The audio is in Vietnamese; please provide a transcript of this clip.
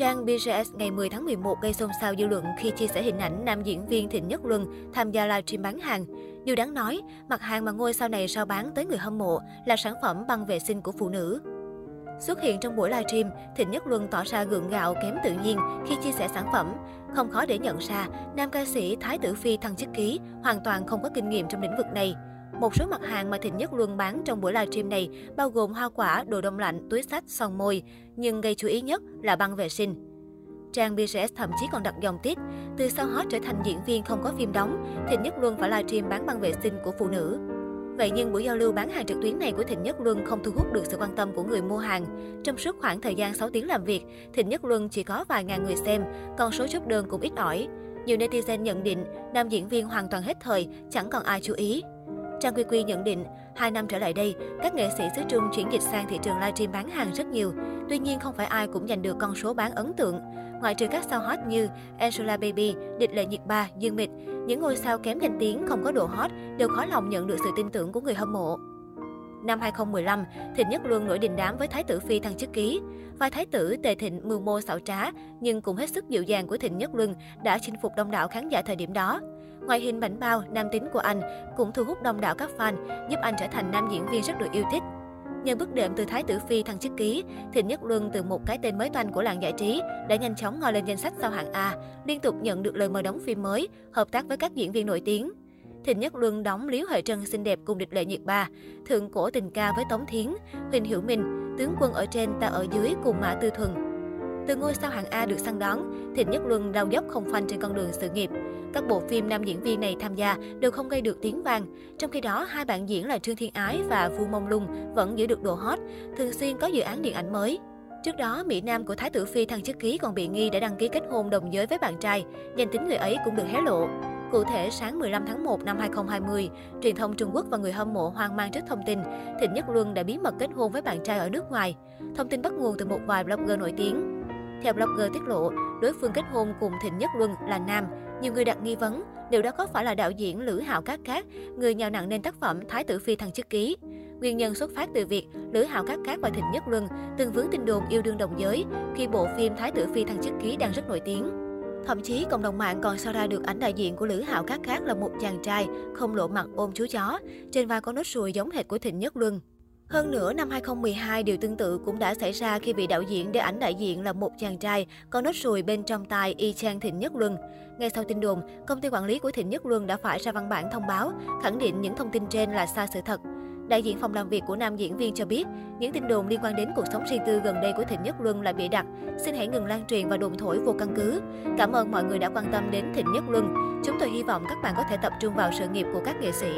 Trang BJS ngày 10 tháng 11 gây xôn xao dư luận khi chia sẻ hình ảnh nam diễn viên Thịnh Nhất Luân tham gia livestream bán hàng. Điều đáng nói, mặt hàng mà ngôi sao này sao bán tới người hâm mộ là sản phẩm băng vệ sinh của phụ nữ. Xuất hiện trong buổi livestream, Thịnh Nhất Luân tỏ ra gượng gạo kém tự nhiên khi chia sẻ sản phẩm. Không khó để nhận ra, nam ca sĩ Thái Tử Phi thăng chức ký hoàn toàn không có kinh nghiệm trong lĩnh vực này. Một số mặt hàng mà Thịnh Nhất Luân bán trong buổi livestream này bao gồm hoa quả, đồ đông lạnh, túi sách, son môi, nhưng gây chú ý nhất là băng vệ sinh. Trang BTS thậm chí còn đặt dòng tiết, từ sau hot trở thành diễn viên không có phim đóng, Thịnh Nhất Luân phải livestream bán băng vệ sinh của phụ nữ. Vậy nhưng buổi giao lưu bán hàng trực tuyến này của Thịnh Nhất Luân không thu hút được sự quan tâm của người mua hàng. Trong suốt khoảng thời gian 6 tiếng làm việc, Thịnh Nhất Luân chỉ có vài ngàn người xem, còn số chốt đơn cũng ít ỏi. Nhiều netizen nhận định nam diễn viên hoàn toàn hết thời, chẳng còn ai chú ý. Trang Quy Quy nhận định, hai năm trở lại đây, các nghệ sĩ xứ Trung chuyển dịch sang thị trường livestream bán hàng rất nhiều. Tuy nhiên, không phải ai cũng giành được con số bán ấn tượng. Ngoại trừ các sao hot như Angela Baby, Địch Lệ Nhiệt Ba, Dương Mịch, những ngôi sao kém danh tiếng không có độ hot đều khó lòng nhận được sự tin tưởng của người hâm mộ. Năm 2015, Thịnh Nhất Luân nổi đình đám với Thái tử Phi thăng chức ký. Vai Thái tử Tề Thịnh mưu mô xảo trá, nhưng cũng hết sức dịu dàng của Thịnh Nhất Luân đã chinh phục đông đảo khán giả thời điểm đó. Ngoại hình bảnh bao, nam tính của anh cũng thu hút đông đảo các fan, giúp anh trở thành nam diễn viên rất được yêu thích. nhờ bước đệm từ Thái tử Phi thăng chức ký, Thịnh Nhất Luân từ một cái tên mới toanh của làng giải trí đã nhanh chóng ngồi lên danh sách sao hạng A, liên tục nhận được lời mời đóng phim mới, hợp tác với các diễn viên nổi tiếng. Thịnh Nhất Luân đóng Liếu Huệ Trân xinh đẹp cùng địch lệ nhiệt ba, Thượng cổ tình ca với Tống Thiến, Huỳnh Hiểu Minh, tướng quân ở trên ta ở dưới cùng Mã Tư Thuần. Từ ngôi sao hạng A được săn đón, Thịnh Nhất Luân đau dốc không phanh trên con đường sự nghiệp. Các bộ phim nam diễn viên này tham gia đều không gây được tiếng vang. Trong khi đó, hai bạn diễn là Trương Thiên Ái và Vu Mông Lung vẫn giữ được độ hot, thường xuyên có dự án điện ảnh mới. Trước đó, Mỹ Nam của Thái tử Phi thăng chức ký còn bị nghi đã đăng ký kết hôn đồng giới với bạn trai. Danh tính người ấy cũng được hé lộ. Cụ thể, sáng 15 tháng 1 năm 2020, truyền thông Trung Quốc và người hâm mộ hoang mang trước thông tin Thịnh Nhất Luân đã bí mật kết hôn với bạn trai ở nước ngoài. Thông tin bắt nguồn từ một vài blogger nổi tiếng. Theo blogger tiết lộ, đối phương kết hôn cùng Thịnh Nhất Luân là nam. Nhiều người đặt nghi vấn, liệu đó có phải là đạo diễn Lữ Hạo Cát Cát, người nhào nặng nên tác phẩm Thái tử Phi thăng chức ký? Nguyên nhân xuất phát từ việc Lữ Hạo Cát Cát và Thịnh Nhất Luân từng vướng tin đồn yêu đương đồng giới khi bộ phim Thái tử Phi thăng chức ký đang rất nổi tiếng. Thậm chí cộng đồng mạng còn so ra được ảnh đại diện của Lữ Hạo Cát Cát là một chàng trai không lộ mặt ôm chú chó, trên vai có nốt ruồi giống hệt của Thịnh Nhất Luân. Hơn nữa, năm 2012, điều tương tự cũng đã xảy ra khi vị đạo diễn để ảnh đại diện là một chàng trai có nốt ruồi bên trong tai y chang Thịnh Nhất Luân. Ngay sau tin đồn, công ty quản lý của Thịnh Nhất Luân đã phải ra văn bản thông báo, khẳng định những thông tin trên là sai sự thật. Đại diện phòng làm việc của nam diễn viên cho biết, những tin đồn liên quan đến cuộc sống riêng tư gần đây của Thịnh Nhất Luân là bịa đặt. Xin hãy ngừng lan truyền và đồn thổi vô căn cứ. Cảm ơn mọi người đã quan tâm đến Thịnh Nhất Luân. Chúng tôi hy vọng các bạn có thể tập trung vào sự nghiệp của các nghệ sĩ.